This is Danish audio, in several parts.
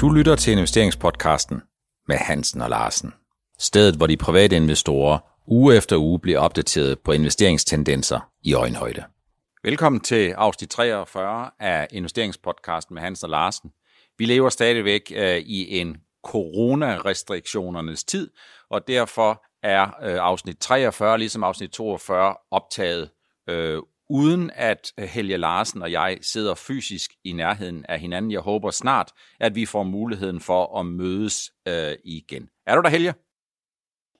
Du lytter til investeringspodcasten med Hansen og Larsen. Stedet, hvor de private investorer uge efter uge bliver opdateret på investeringstendenser i øjenhøjde. Velkommen til afsnit 43 af investeringspodcasten med Hansen og Larsen. Vi lever stadigvæk øh, i en coronarestriktionernes tid, og derfor er øh, afsnit 43, ligesom afsnit 42, optaget øh, uden at Helge Larsen og jeg sidder fysisk i nærheden af hinanden. Jeg håber snart, at vi får muligheden for at mødes øh, igen. Er du der, Helge?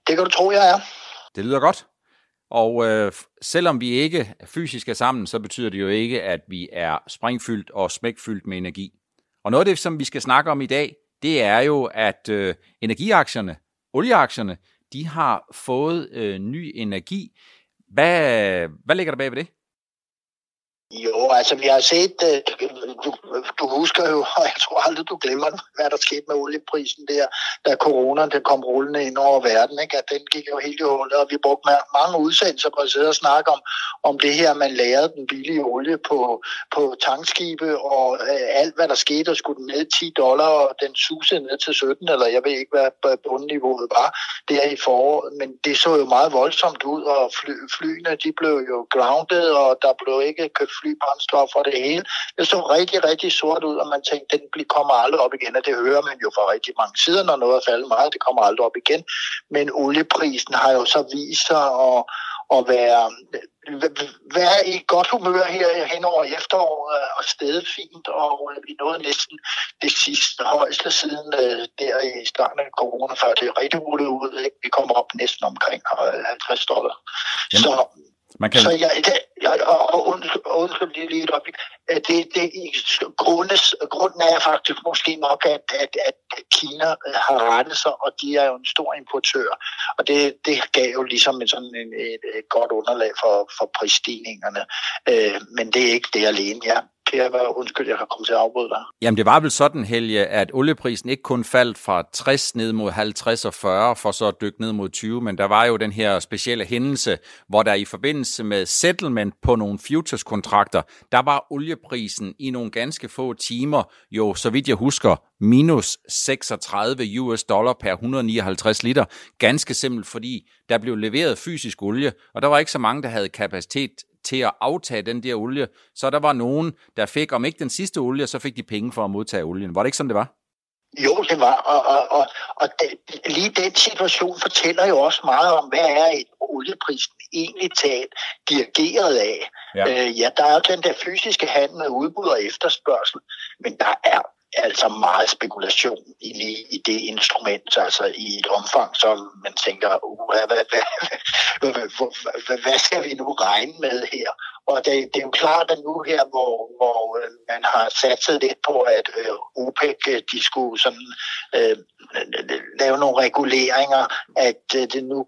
Det kan du tro, jeg er. Det lyder godt. Og øh, selvom vi ikke fysisk er sammen, så betyder det jo ikke, at vi er springfyldt og smækfyldt med energi. Og noget af det, som vi skal snakke om i dag, det er jo, at øh, energiaktierne, olieaktierne, de har fået øh, ny energi. Hvad, hvad ligger der bag ved det? Jo, altså vi har set, øh, du, du husker jo, og jeg tror aldrig, du glemmer, hvad der skete med olieprisen der, da corona den kom rullende ind over verden, ikke? at den gik jo helt i hullet, og vi brugte mange udsendelser på at sidde og snakke om, om det her, man lærede den billige olie på, på tankskibe, og øh, alt hvad der skete, og skulle den ned 10 dollar, og den susede ned til 17, eller jeg ved ikke, hvad bundniveauet var der i foråret, men det så jo meget voldsomt ud, og fly, flyene, de blev jo grounded, og der blev ikke købt flybrændstof og det hele. Det så rigtig, rigtig sort ud, og man tænkte, den kommer aldrig op igen, og det hører man jo fra rigtig mange sider, når noget er faldet meget, det kommer aldrig op igen. Men olieprisen har jo så vist sig at, at være, være i godt humør her hen over efteråret og stedet fint, og vi nåede næsten det sidste højeste siden øh, der i starten af corona, før det er rigtig rullet ud. Ikke? Vi kommer op næsten omkring 50 dollar. Jamen. Så man kan... Så jeg, jeg, og undskyld lige, lige et øjeblik. Øh, det, det, grundes, grunden er faktisk måske nok, at, at, at Kina øh, har rettet sig, og de er jo en stor importør. Og det, det gav jo ligesom en sådan en, et, et godt underlag for, for prisstigningerne. Øh, men det er ikke det alene. Ja, Per, undskyld, jeg har til at afbryde dig. Jamen, det var vel sådan, Helge, at olieprisen ikke kun faldt fra 60 ned mod 50 og 40, for så at dykke ned mod 20, men der var jo den her specielle hændelse, hvor der i forbindelse med settlement på nogle futures-kontrakter, der var olieprisen i nogle ganske få timer, jo, så vidt jeg husker, minus 36 US dollar per 159 liter. Ganske simpelt, fordi der blev leveret fysisk olie, og der var ikke så mange, der havde kapacitet til at aftage den der olie, så der var nogen, der fik, om ikke den sidste olie, så fik de penge for at modtage olien. Var det ikke sådan, det var? Jo, det var, og, og, og, og det, lige den situation fortæller jo også meget om, hvad er et olieprisen egentlig talt dirigeret af. Ja. Øh, ja, der er den der fysiske handel med udbud og efterspørgsel, men der er altså meget spekulation i, i det instrument, altså i et omfang, som man tænker, uh, hvad, hvad, hvad, hvad, hvad skal vi nu regne med her? Og det, det er jo klart, at nu her, hvor, hvor øh, man har satset lidt på, at øh, OPEC øh, de skulle sådan, øh, lave nogle reguleringer, at øh, det nu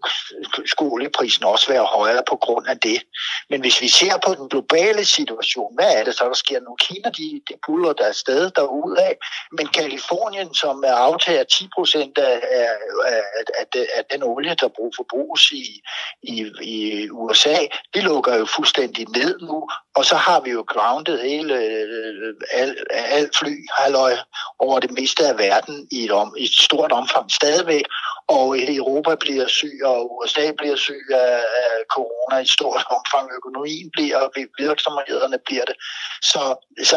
skulle olieprisen også være højere på grund af det. Men hvis vi ser på den globale situation, hvad er det så, der sker nu? Kina, de, de puller der sted af, men Kalifornien, som er aftager 10 procent af, af, af, af, den olie, der brug forbruges i, i, i USA, det lukker jo fuldstændig ned nu, og så har vi jo grounded hele øh, al, al fly halløj over det meste af verden i et, om, i et stort omfang stadigvæk, og hele Europa bliver syg, og USA bliver syg af, af corona i stort omfang. Økonomien bliver, og virksomhederne bliver det. Så, så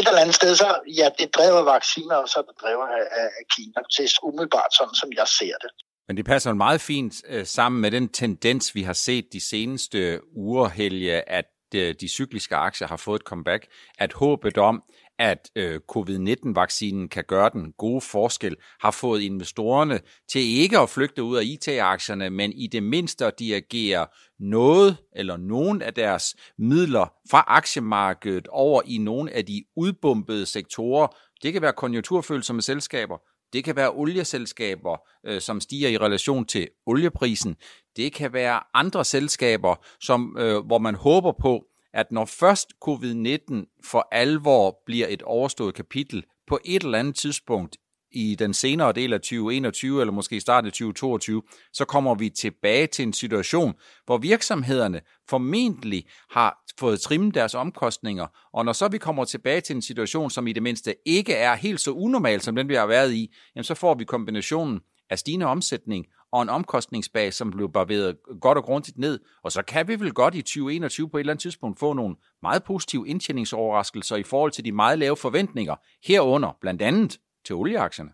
et eller andet sted, så ja, det driver vacciner, og så er det driver af, af Kina. Det er umiddelbart sådan, som jeg ser det. Men det passer meget fint øh, sammen med den tendens, vi har set de seneste uger, Helge, at øh, de cykliske aktier har fået et comeback, at håbet om, at øh, covid-19-vaccinen kan gøre den gode forskel, har fået investorerne til ikke at flygte ud af IT-aktierne, men i det mindste at dirigere noget eller nogen af deres midler fra aktiemarkedet over i nogle af de udbumpede sektorer. Det kan være konjunkturfølsomme selskaber, det kan være olieselskaber, øh, som stiger i relation til olieprisen. Det kan være andre selskaber, som, øh, hvor man håber på, at når først covid-19 for alvor bliver et overstået kapitel på et eller andet tidspunkt i den senere del af 2021, eller måske starten af 2022, så kommer vi tilbage til en situation, hvor virksomhederne formentlig har fået trimmet deres omkostninger, og når så vi kommer tilbage til en situation, som i det mindste ikke er helt så unormal, som den vi har været i, jamen så får vi kombinationen af stigende omsætning og en omkostningsbase, som blev barberet godt og grundigt ned. Og så kan vi vel godt i 2021 på et eller andet tidspunkt få nogle meget positive indtjeningsoverraskelser i forhold til de meget lave forventninger, herunder blandt andet til olieaktierne.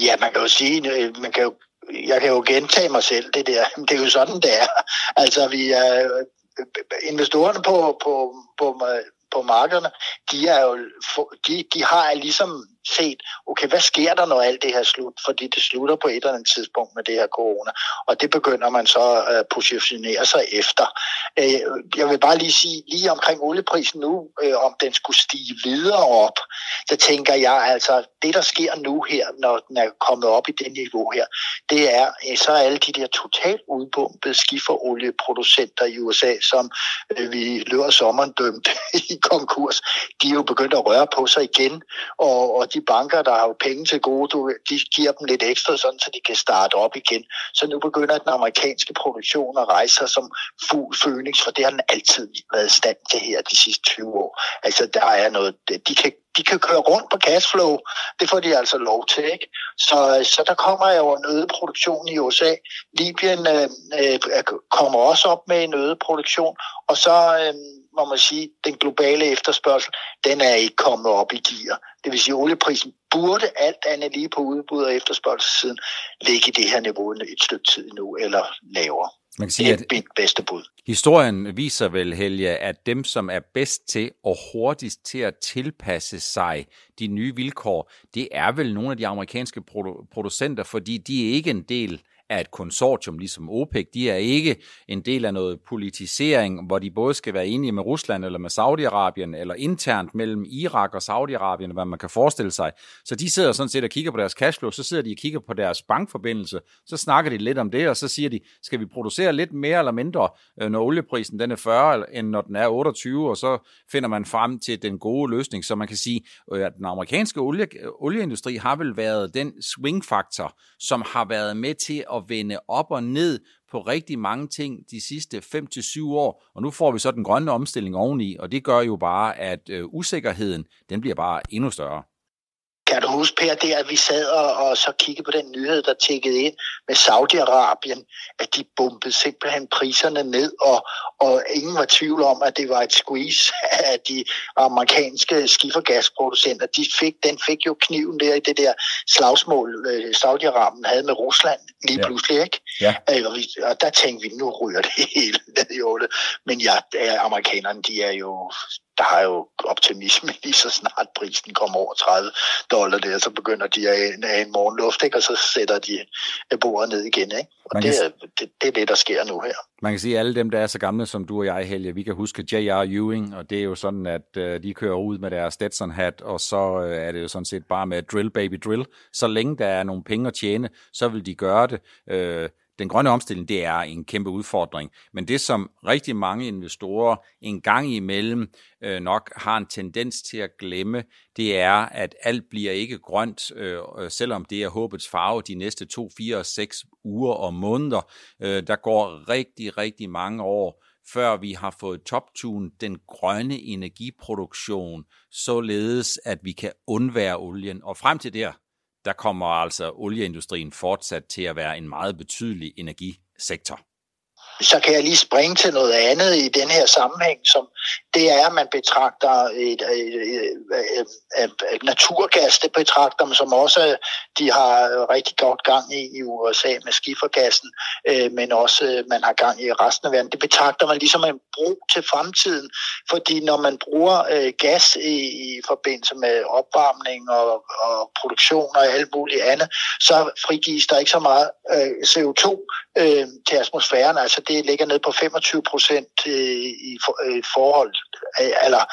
Ja, man kan jo sige, øh, man kan jo, jeg kan jo gentage mig selv, det der. Det er jo sådan, det er. Altså, vi er, øh, investorerne på, på, på, på markederne, de, er jo, de, de har ligesom set, okay, hvad sker der, når alt det her slut? Fordi det slutter på et eller andet tidspunkt med det her corona. Og det begynder man så øh, at positionere sig efter. Øh, jeg vil bare lige sige, lige omkring olieprisen nu, øh, om den skulle stige videre op, så tænker jeg altså, det der sker nu her, når den er kommet op i det niveau her, det er, så er alle de der totalt udbumpede skiferolieproducenter i USA, som vi løber sommeren dømt i konkurs, de er jo begyndt at røre på sig igen, og, og de banker, der har jo penge til gode, de giver dem lidt ekstra, sådan, så de kan starte op igen. Så nu begynder den amerikanske produktion at rejse sig som fugl Phoenix, for det har den altid været i stand til her de sidste 20 år. Altså, der er noget, de kan de kan køre rundt på cashflow. Det får de altså lov til. Ikke? Så, så der kommer jo en øget produktion i USA. Libyen øh, øh, kommer også op med en øget produktion. Og så øh, må man sige, den globale efterspørgsel, den er ikke kommet op i gear. Det vil sige, at olieprisen burde alt andet lige på udbud og efterspørgselssiden ligge i det her niveau et stykke tid nu, eller lavere. Man kan sige, det er mit bedste bud. Historien viser vel, Helge, at dem, som er bedst til og hurtigst til at tilpasse sig de nye vilkår, det er vel nogle af de amerikanske producenter, fordi de er ikke en del af et konsortium ligesom OPEC. De er ikke en del af noget politisering, hvor de både skal være enige med Rusland eller med Saudi-Arabien, eller internt mellem Irak og Saudi-Arabien, hvad man kan forestille sig. Så de sidder sådan set og kigger på deres cashflow, så sidder de og kigger på deres bankforbindelse, så snakker de lidt om det, og så siger de, skal vi producere lidt mere eller mindre, øh, når olieprisen den er 40, end når den er 28, og så finder man frem til den gode løsning. Så man kan sige, øh, at den amerikanske olie, olieindustri har vel været den swing-faktor, som har været med til at vende op og ned på rigtig mange ting de sidste 5 til 7 år, og nu får vi så den grønne omstilling oveni, og det gør jo bare, at øh, usikkerheden, den bliver bare endnu større. Kan du huske, Per, det at vi sad og, og så kiggede på den nyhed, der tækkede ind med Saudi-Arabien, at de bombede simpelthen priserne ned, og, og ingen var tvivl om, at det var et squeeze af de amerikanske skifergasproducenter. De fik, den fik jo kniven der i det der slagsmål, øh, Saudi-Arabien havde med Rusland lige ja. pludselig, ikke? Ja. Øh, og, vi, og der tænkte vi, nu ryger det hele ned i ålet. Men ja, amerikanerne, de er jo der har jo optimisme lige så snart prisen kommer over 30 dollar der, så begynder de at have en morgenluft, ikke? og så sætter de bordet ned igen. Ikke? Og det, er, det, det er det, der sker nu her. Man kan sige, at alle dem, der er så gamle som du og jeg, Helge, vi kan huske J.R. Ewing, og det er jo sådan, at øh, de kører ud med deres Stetson-hat, og så øh, er det jo sådan set bare med drill baby drill. Så længe der er nogle penge at tjene, så vil de gøre det. Øh, den grønne omstilling, det er en kæmpe udfordring. Men det, som rigtig mange investorer en gang imellem øh, nok har en tendens til at glemme, det er, at alt bliver ikke grønt, øh, øh selvom det er håbets farve de næste to, fire og seks uger og måneder. Øh, der går rigtig, rigtig mange år, før vi har fået toptune den grønne energiproduktion, således at vi kan undvære olien. Og frem til der, der kommer altså olieindustrien fortsat til at være en meget betydelig energisektor så kan jeg lige springe til noget andet i den her sammenhæng, som det er, at man betragter et, et, et, et, et, et naturgas, det betragter man som også, de har rigtig godt gang i i USA med skifergassen, øh, men også øh, man har gang i resten af verden. Det betragter man ligesom en brug til fremtiden, fordi når man bruger øh, gas i, i forbindelse med opvarmning og, og produktion og alt muligt andet, så frigives der ikke så meget øh, CO2 øh, til atmosfæren, altså det ligger ned på 25 procent øh, i øh, forhold, øh, eller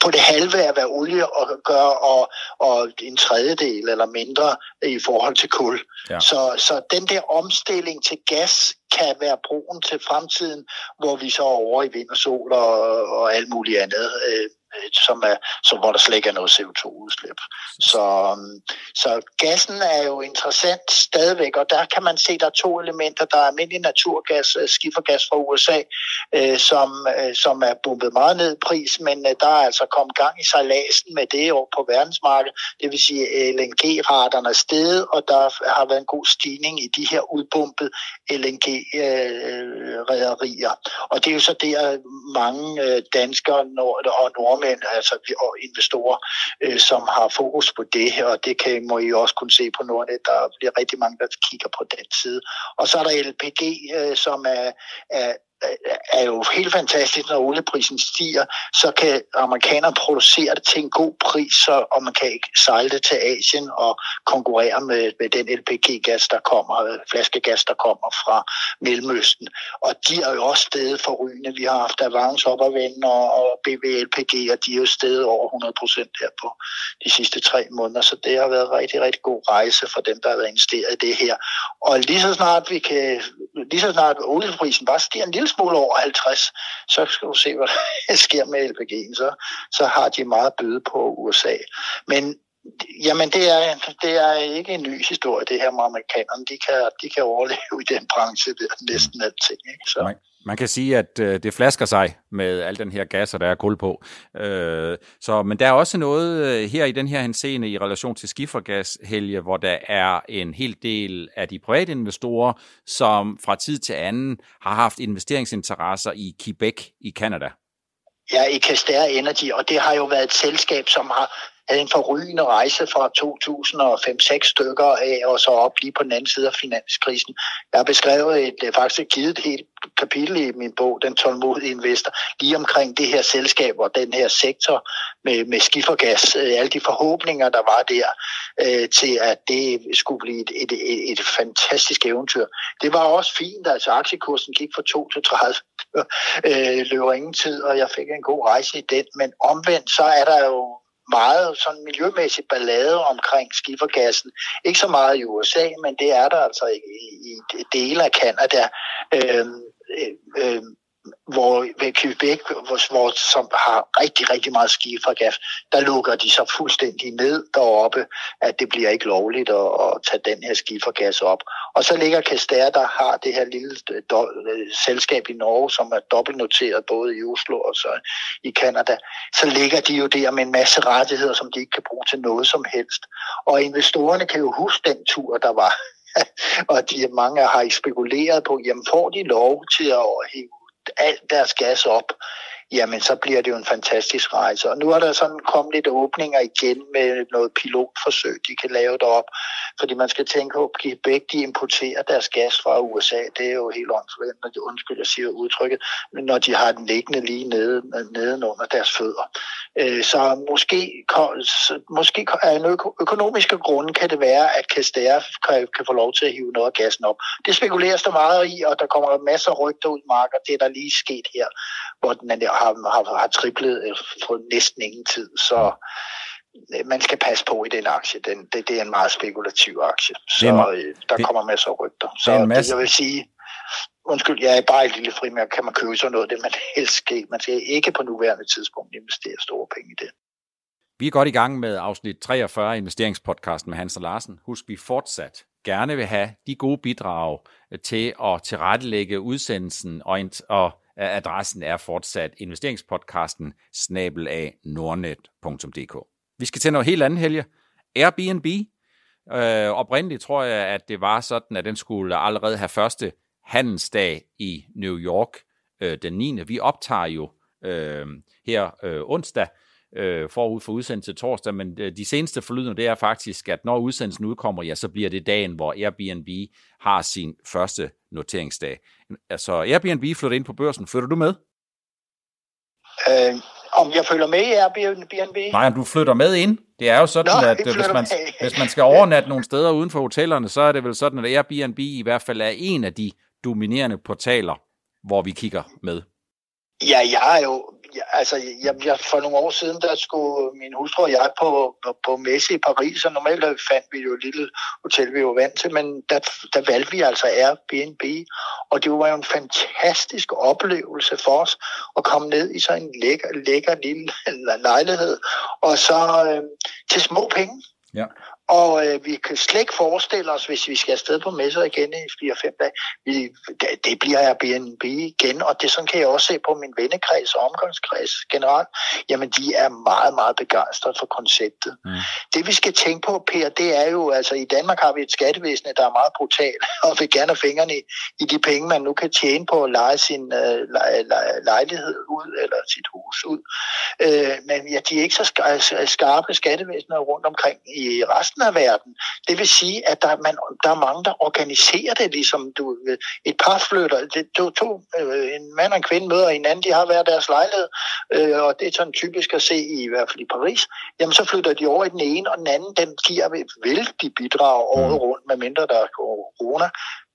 på det halve af, hvad olie gør, og, og en tredjedel eller mindre i forhold til kul. Ja. Så, så den der omstilling til gas kan være broen til fremtiden, hvor vi så er over i vind og sol og, og alt muligt andet. Øh, som er, som, hvor der slet ikke er noget CO2-udslip. Så, øhm, så gassen er jo interessant stadigvæk, og der kan man se, der er to elementer. Der er almindelig naturgas, øh, skifergas fra USA, øh, som, øh, som er bumpet meget ned i pris, men øh, der er altså kommet gang i sejladsen med det over på verdensmarkedet. Det vil sige, at LNG-raterne er steget, og der har været en god stigning i de her udbumpede LNG-rædderier. Og det er jo så der mange danskere og nordmænd, altså og investorer, øh, som har fokus på det her, og det kan, må I også kunne se på Nordnet. Der bliver rigtig mange, der kigger på den side. Og så er der LPG, øh, som er, er er jo helt fantastisk, når olieprisen stiger, så kan amerikanerne producere det til en god pris, så, og man kan ikke sejle det til Asien og konkurrere med, med den LPG-gas, der kommer, flaskegas, der kommer fra Mellemøsten. Og de er jo også stedet forrygende. Vi har haft Avance op og vende og, og BVLPG, og de er jo stedet over 100 procent her på de sidste tre måneder. Så det har været en rigtig, rigtig god rejse for dem, der har været investeret i det her. Og lige så snart vi kan, lige så snart olieprisen bare stiger en lille smule over 50, så skal du se, hvad der sker med LPG'en. Så, så har de meget bøde på USA. Men Jamen, det er, det er ikke en ny historie, det her med amerikanerne. De kan, de kan overleve i den branche der næsten alting. Ikke? Så. Nej. Man kan sige, at øh, det flasker sig med al den her gas, og der er kul på. Øh, så, men der er også noget øh, her i den her henseende i relation til skifergas, Helge, hvor der er en hel del af de private investorer, som fra tid til anden har haft investeringsinteresser i Quebec i Canada. Ja, i Castair Energy, og det har jo været et selskab, som har havde en forrygende rejse fra 2005-6 stykker af, og så op lige på den anden side af finanskrisen. Jeg har beskrevet et, øh, faktisk givet et helt kapitel i min bog, Den tålmodige investor, lige omkring det her selskab og den her sektor med, med skifergas, øh, alle de forhåbninger, der var der øh, til, at det skulle blive et, et, et, et fantastisk eventyr. Det var også fint, altså aktiekursen gik fra 2 til 30, øh, løber ingen tid, og jeg fik en god rejse i den, men omvendt så er der jo meget sådan miljømæssig ballade omkring skifergassen. Ikke så meget i USA, men det er der altså i, i, dele af Canada. Øhm, øh, øh, hvor ved Quebec, hvor, hvor, som har rigtig, rigtig meget skifergas, der lukker de så fuldstændig ned deroppe, at det bliver ikke lovligt at, at tage den her skifergas op. Og så ligger Caster, der har det her lille øh, do, øh, selskab i Norge, som er dobbeltnoteret både i Oslo og så i Kanada, så ligger de jo der med en masse rettigheder, som de ikke kan bruge til noget som helst. Og investorerne kan jo huske den tur, der var og de mange har spekuleret på, jamen får de lov til at hive alt deres gas op, jamen så bliver det jo en fantastisk rejse. Og nu er der sådan kommet lidt åbninger igen med noget pilotforsøg, de kan lave derop. Fordi man skal tænke på, at Quebec, de importerer deres gas fra USA. Det er jo helt åndssvagt, når de, undskyld, jeg siger udtrykket, men når de har den liggende lige nede, nedenunder deres fødder. Øh, så måske, måske af en økonomiske grunde kan det være, at Caster kan, kan få lov til at hive noget af gassen op. Det spekuleres der meget i, og der kommer masser af rygter ud i og Det er der lige sket her, hvor den har, har, har triplet øh, næsten ingen tid. Så øh, man skal passe på i den aktie. Den, det, det er en meget spekulativ aktie. Så øh, der det, kommer masser af rygter. Så det, masse... det jeg vil sige, undskyld, jeg er bare et lille frimærke, kan man købe sådan noget, det man helst skal. Man skal ikke på nuværende tidspunkt investere store penge i det. Vi er godt i gang med afsnit 43 investeringspodcasten med Hans og Larsen. Husk, vi fortsat gerne vil have de gode bidrag til at tilrettelægge udsendelsen, og, og adressen er fortsat investeringspodcasten snabel af nordnet.dk. Vi skal til noget helt andet, Helge. Airbnb. Øh, oprindeligt tror jeg, at det var sådan, at den skulle allerede have første handelsdag i New York øh, den 9. Vi optager jo øh, her øh, onsdag øh, forud for udsendelsen til torsdag, men øh, de seneste forlydende, det er faktisk, at når udsendelsen udkommer, ja, så bliver det dagen, hvor Airbnb har sin første noteringsdag. Altså, Airbnb flytter ind på børsen. Flytter du med? Øh, om jeg følger med i Airbnb? Nej, du flytter med ind. Det er jo sådan, Nå, at øh, hvis man, hvis man skal overnatte nogle steder uden for hotellerne, så er det vel sådan, at Airbnb i hvert fald er en af de dominerende portaler, hvor vi kigger med. Ja, jeg er jo ja, altså, jeg, jeg, for nogle år siden, der skulle min hustru og jeg på, på, på messe i Paris, og normalt fandt vi jo et lille hotel, vi var vant til, men der, der valgte vi altså Airbnb, og det var jo en fantastisk oplevelse for os at komme ned i sådan en lækker, lækker lille lejlighed, og så øh, til små penge. Ja. Og øh, vi kan slet ikke forestille os, hvis vi skal afsted på messer igen i 4-5 dage, vi, det, bliver Airbnb igen, og det sådan kan jeg også se på min vennekreds og omgangskreds generelt. Jamen, de er meget, meget begejstrede for konceptet. Mm. Det vi skal tænke på, Per, det er jo, altså i Danmark har vi et skattevæsen, der er meget brutalt, og vil gerne have fingrene i, i de penge, man nu kan tjene på at lege sin øh, lej, lej, lejlighed ud, eller sit hus ud. Øh, men ja, de er ikke så skarpe skattevæsener rundt omkring i resten af verden. Det vil sige, at der, man, der er mange, der organiserer det, ligesom du, et par flytter, det, to, to, øh, en mand og en kvinde møder hinanden, de har været deres lejlighed, øh, og det er sådan typisk at se i, i hvert fald i Paris, jamen så flytter de over i den ene, og den anden, den giver vældig bidrag året mm. rundt, medmindre der er corona,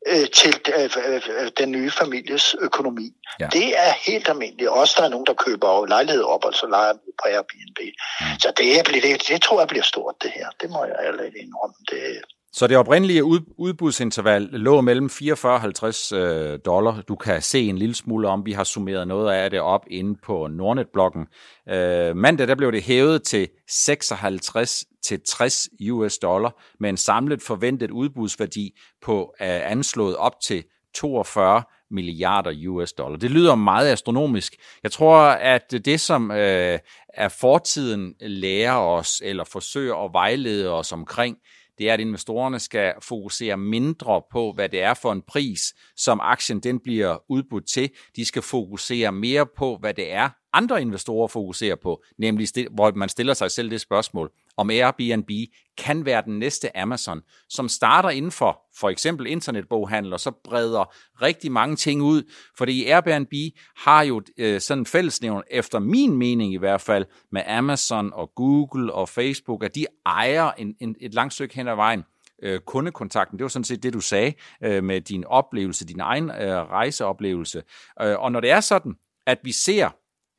øh, til øh, øh, den nye families økonomi. Ja. Det er helt almindeligt. Også der er nogen, der køber lejlighed op, og så leger på Airbnb. Mm. Så det, det, det tror jeg bliver stort, det her. Det må jeg ærligt indrømme. Det, så det oprindelige ud, udbudsinterval lå mellem 44 og 50 øh, dollar. Du kan se en lille smule om, vi har summeret noget af det op inde på Nordnet-bloggen. Øh, mandag der blev det hævet til 56 til 60 US dollar med en samlet forventet udbudsværdi på anslået op til 42 milliarder US dollar. Det lyder meget astronomisk. Jeg tror, at det, som øh, er fortiden lærer os, eller forsøger at vejlede os omkring, det er, at investorerne skal fokusere mindre på, hvad det er for en pris, som aktien den bliver udbudt til. De skal fokusere mere på, hvad det er, andre investorer fokuserer på, nemlig hvor man stiller sig selv det spørgsmål, om Airbnb kan være den næste Amazon, som starter inden for for eksempel internetboghandel, og så breder rigtig mange ting ud, fordi Airbnb har jo øh, sådan en fællesnævn, efter min mening i hvert fald, med Amazon og Google og Facebook, at de ejer en, en, et langt stykke hen ad vejen øh, kundekontakten. Det var sådan set det, du sagde øh, med din oplevelse, din egen øh, rejseoplevelse. Øh, og når det er sådan, at vi ser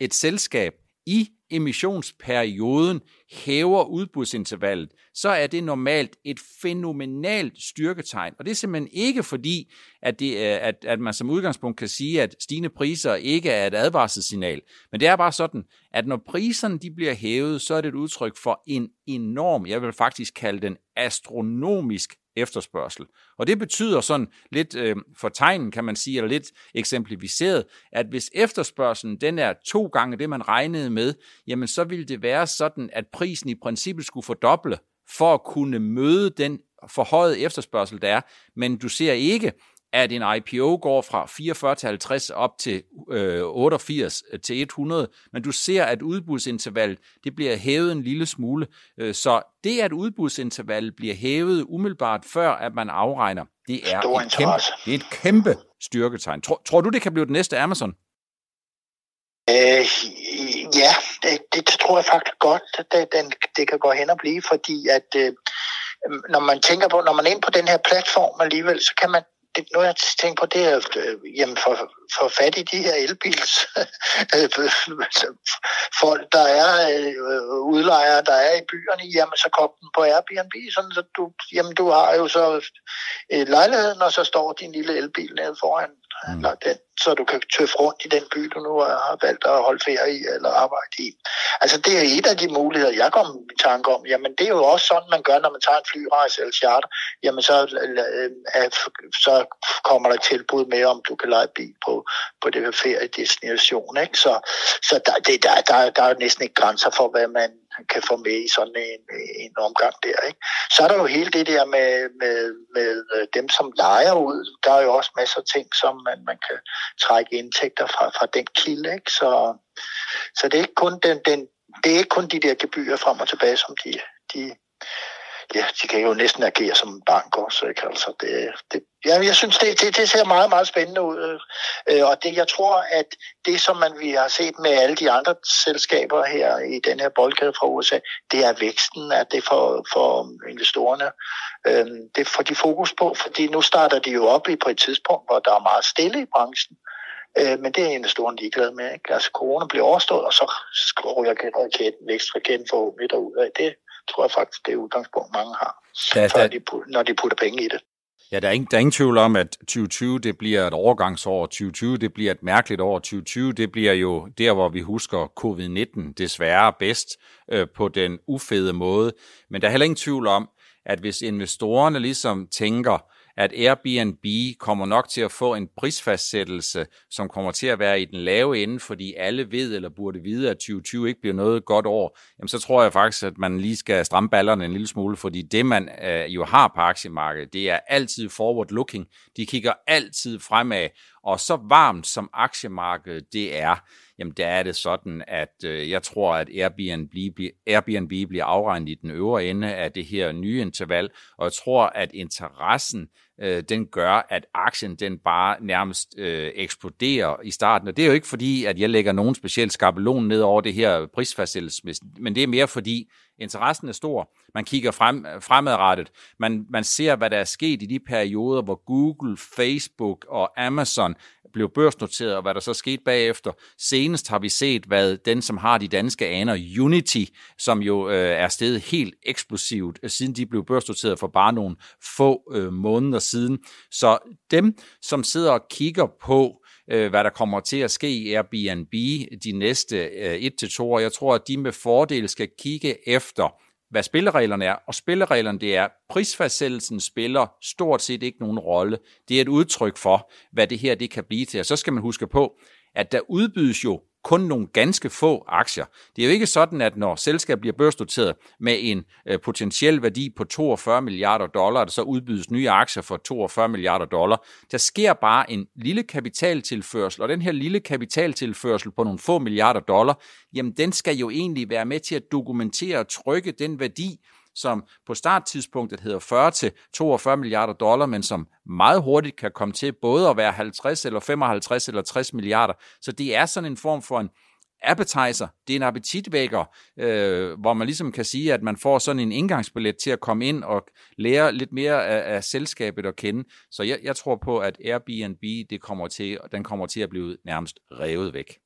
et selskab i emissionsperioden hæver udbudsintervallet, så er det normalt et fænomenalt styrketegn. Og det er simpelthen ikke fordi, at, det øh, at, at man som udgangspunkt kan sige, at stigende priser ikke er et advarselssignal. Men det er bare sådan, at når priserne de bliver hævet, så er det et udtryk for en enorm, jeg vil faktisk kalde den astronomisk efterspørgsel. Og det betyder sådan lidt øh, for tegnen, kan man sige, eller lidt eksemplificeret, at hvis efterspørgselen den er to gange det, man regnede med, jamen så vil det være sådan, at prisen i princippet skulle fordoble for at kunne møde den forhøjet efterspørgsel, der er. Men du ser ikke, at en IPO går fra 44 til 50 op til øh, 88 til 100, men du ser, at udbudsintervallet det bliver hævet en lille smule. Øh, så det, at udbudsintervallet bliver hævet umiddelbart før, at man afregner, det er, et kæmpe, det er et kæmpe styrketegn. Tror, tror du, det kan blive det næste Amazon? Øh, ja, det, det tror jeg faktisk godt, det, den, det kan gå hen og blive, fordi at øh, når man tænker på, når man er inde på den her platform alligevel, så kan man det, noget jeg tænker på, det er øh, jamen for, for fat i de her elbils øh, folk, der er øh, udlejere, der er i byerne, jamen så kom den på Airbnb, sådan så du, jamen du har jo så øh, lejligheden, og så står din lille elbil nede foran mm. den, så du kan tøffe rundt i den by, du nu har valgt at holde ferie i eller arbejde i. Altså det er et af de muligheder, jeg kommer i tanke om. Jamen det er jo også sådan, man gør, når man tager en flyrejse eller charter. Jamen så, øh, øh så kommer der tilbud med, om du kan lege bil på, på det her feriedestination. Ikke? Så, så der, det, der, der, der er næsten ikke grænser for, hvad man kan få med i sådan en, en omgang der. Ikke? Så er der jo hele det der med, med, med øh, dem, som leger ud. Der er jo også masser af ting, som man, man kan trække indtægter fra, fra den kilde. Ikke? Så, så det er ikke kun den, den, det er ikke kun de der gebyrer frem og tilbage, som de, de, ja, de kan jo næsten agere som en bank også. Ikke? Altså det, det, ja, jeg synes, det, det, det ser meget, meget spændende ud. Øh, og det, jeg tror, at det, som man vi har set med alle de andre selskaber her i den her boldgade fra USA, det er væksten, at det for, for investorerne. Øh, det får de fokus på, fordi nu starter de jo op i på et tidspunkt, hvor der er meget stille i branchen. Øh, men det er investoren ligeglad med. Ikke? Altså corona bliver overstået, og så ryger raketten, vækstraketten forhåbentlig derud af. Det tror jeg faktisk, det er udgangspunkt, mange har, da, da, de, når de putter penge i det. Ja, der er, ingen, der er ingen tvivl om, at 2020 det bliver et overgangsår. 2020 det bliver et mærkeligt år. 2020 det bliver jo der, hvor vi husker covid-19 desværre bedst øh, på den ufede måde. Men der er heller ingen tvivl om, at hvis investorerne ligesom tænker, at Airbnb kommer nok til at få en prisfastsættelse, som kommer til at være i den lave ende, fordi alle ved eller burde vide, at 2020 ikke bliver noget godt år, jamen så tror jeg faktisk, at man lige skal stramme ballerne en lille smule, fordi det man øh, jo har på aktiemarkedet, det er altid forward-looking. De kigger altid fremad, og så varmt som aktiemarkedet det er, jamen der er det sådan, at øh, jeg tror, at Airbnb, Airbnb bliver afregnet i den øvre ende af det her nye interval, og jeg tror, at interessen øh, den gør, at aktien den bare nærmest øh, eksploderer i starten. Og det er jo ikke fordi, at jeg lægger nogen speciel skabelon ned over det her prisfastsættelse, men det er mere fordi, interessen er stor. Man kigger frem, fremadrettet. Man, man ser, hvad der er sket i de perioder, hvor Google, Facebook og Amazon blev børsnoteret, og hvad der så skete bagefter. Senest har vi set, hvad den, som har de danske aner, Unity, som jo øh, er steget helt eksplosivt, øh, siden de blev børsnoteret for bare nogle få øh, måneder siden. Så dem, som sidder og kigger på, øh, hvad der kommer til at ske i Airbnb de næste øh, et til to år, jeg tror, at de med fordel skal kigge efter, hvad spillereglerne er, og spillereglerne det er, prisfastsættelsen spiller stort set ikke nogen rolle. Det er et udtryk for, hvad det her det kan blive til. Og så skal man huske på, at der udbydes jo kun nogle ganske få aktier. Det er jo ikke sådan, at når selskabet bliver børsnoteret med en øh, potentiel værdi på 42 milliarder dollar, der så udbydes nye aktier for 42 milliarder dollar. Der sker bare en lille kapitaltilførsel, og den her lille kapitaltilførsel på nogle få milliarder dollar, jamen den skal jo egentlig være med til at dokumentere og trykke den værdi, som på starttidspunktet hedder 40 til 42 milliarder dollar, men som meget hurtigt kan komme til både at være 50 eller 55 eller 60 milliarder. Så det er sådan en form for en appetizer, det er en appetitvækker, øh, hvor man ligesom kan sige, at man får sådan en indgangsbillet til at komme ind og lære lidt mere af, af selskabet at kende. Så jeg, jeg tror på, at Airbnb, det kommer til, den kommer til at blive nærmest revet væk.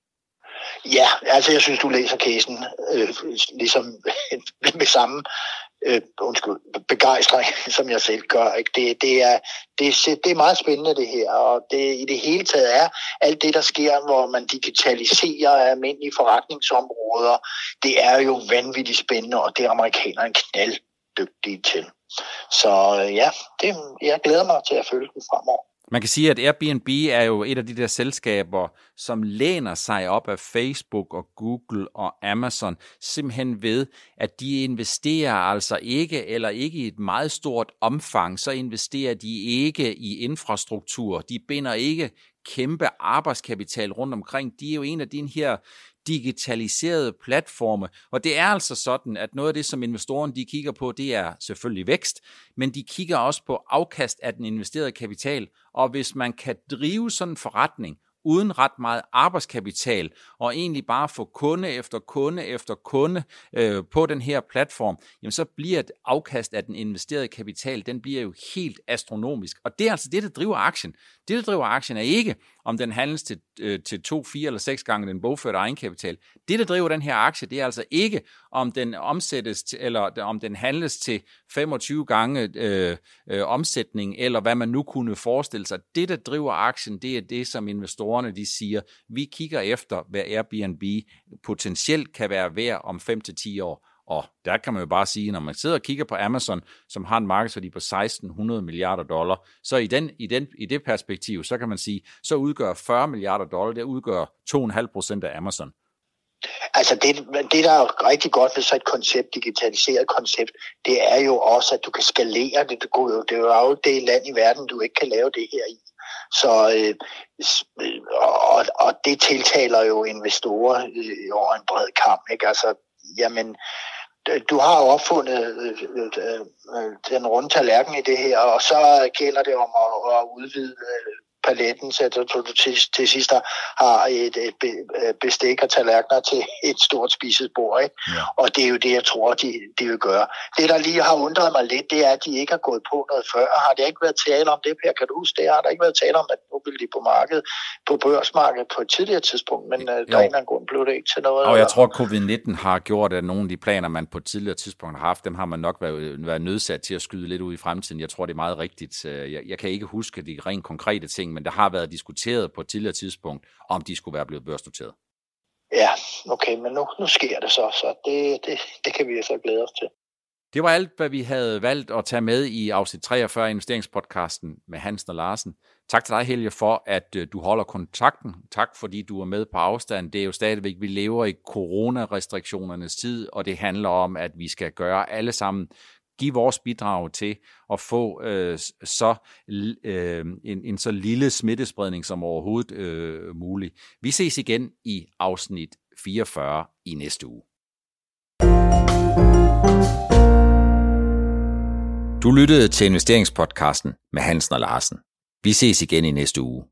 Ja, altså jeg synes, du læser casen øh, ligesom med samme øh, undskyld, begejstring, som jeg selv gør. Ikke? Det, det, er, det, det er meget spændende det her, og det i det hele taget er alt det, der sker, hvor man digitaliserer almindelige forretningsområder, det er jo vanvittigt spændende, og det er amerikanerne knalddygtige til. Så øh, ja, det, jeg glæder mig til at følge den fremover. Man kan sige, at Airbnb er jo et af de der selskaber, som læner sig op af Facebook og Google og Amazon, simpelthen ved, at de investerer altså ikke, eller ikke i et meget stort omfang, så investerer de ikke i infrastruktur. De binder ikke kæmpe arbejdskapital rundt omkring. De er jo en af de her digitaliserede platforme. Og det er altså sådan, at noget af det, som investorerne de kigger på, det er selvfølgelig vækst, men de kigger også på afkast af den investerede kapital. Og hvis man kan drive sådan en forretning, uden ret meget arbejdskapital, og egentlig bare få kunde efter kunde efter kunde øh, på den her platform, jamen så bliver et afkast af den investerede kapital, den bliver jo helt astronomisk. Og det er altså det, der driver aktien. Det, der driver aktien, er ikke, om den handles til, øh, til to, fire eller seks gange den bogførte egenkapital. Det, der driver den her aktie, det er altså ikke, om den omsættes til, eller om den handles til 25 gange øh, øh, omsætning, eller hvad man nu kunne forestille sig. Det, der driver aktien, det er det, som investorerne de siger. Vi kigger efter, hvad Airbnb potentielt kan være værd om 5 til 10 år. Og der kan man jo bare sige, når man sidder og kigger på Amazon, som har en markedsværdi på 1600 milliarder dollar, så i, den, i, den, i det perspektiv, så kan man sige, så udgør 40 milliarder dollar, det udgør 2,5 procent af Amazon. Altså det, det, der er rigtig godt ved så et koncept, digitaliseret koncept, det er jo også, at du kan skalere det. Det er jo det land i verden, du ikke kan lave det her i. Så, øh, øh og, og det tiltaler jo investorer øh, over en bred kamp. Ikke? Altså, jamen, du har jo opfundet øh, øh, øh, den runde tallerken i det her, og så gælder det om at, at udvide paletten, så du, til, til sidst har et, et bestik og tallerkener til et stort spisebord. Ikke? Ja. Og det er jo det, jeg tror, de, de vil gøre. Det, der lige har undret mig lidt, det er, at de ikke har gået på noget før. Har det ikke været tale om det, Per? Kan du huske det? Har der ikke været tale om, at nu vil de på markedet, på børsmarkedet på et tidligere tidspunkt, men jo. der er en grund blev det ikke til noget? Og jeg tror, at covid-19 har gjort, at nogle af de planer, man på et tidligere tidspunkt har haft, dem har man nok været, været nødsat til at skyde lidt ud i fremtiden. Jeg tror, det er meget rigtigt. Jeg, jeg kan ikke huske de rent konkrete ting, men der har været diskuteret på et tidligere tidspunkt, om de skulle være blevet børsnoteret. Ja, okay, men nu, nu sker det så, så det, det, det kan vi så glæde os til. Det var alt, hvad vi havde valgt at tage med i afsnit 43 af investeringspodcasten med Hansen og Larsen. Tak til dig, Helge, for at øh, du holder kontakten. Tak, fordi du er med på afstand. Det er jo stadigvæk, vi lever i coronarestriktionernes tid, og det handler om, at vi skal gøre alle sammen give vores bidrag til at få øh, så øh, en, en så lille smittespredning som overhovedet øh, muligt. Vi ses igen i afsnit 44 i næste uge. Du lyttede til investeringspodcasten med Hansen og Larsen. Vi ses igen i næste uge.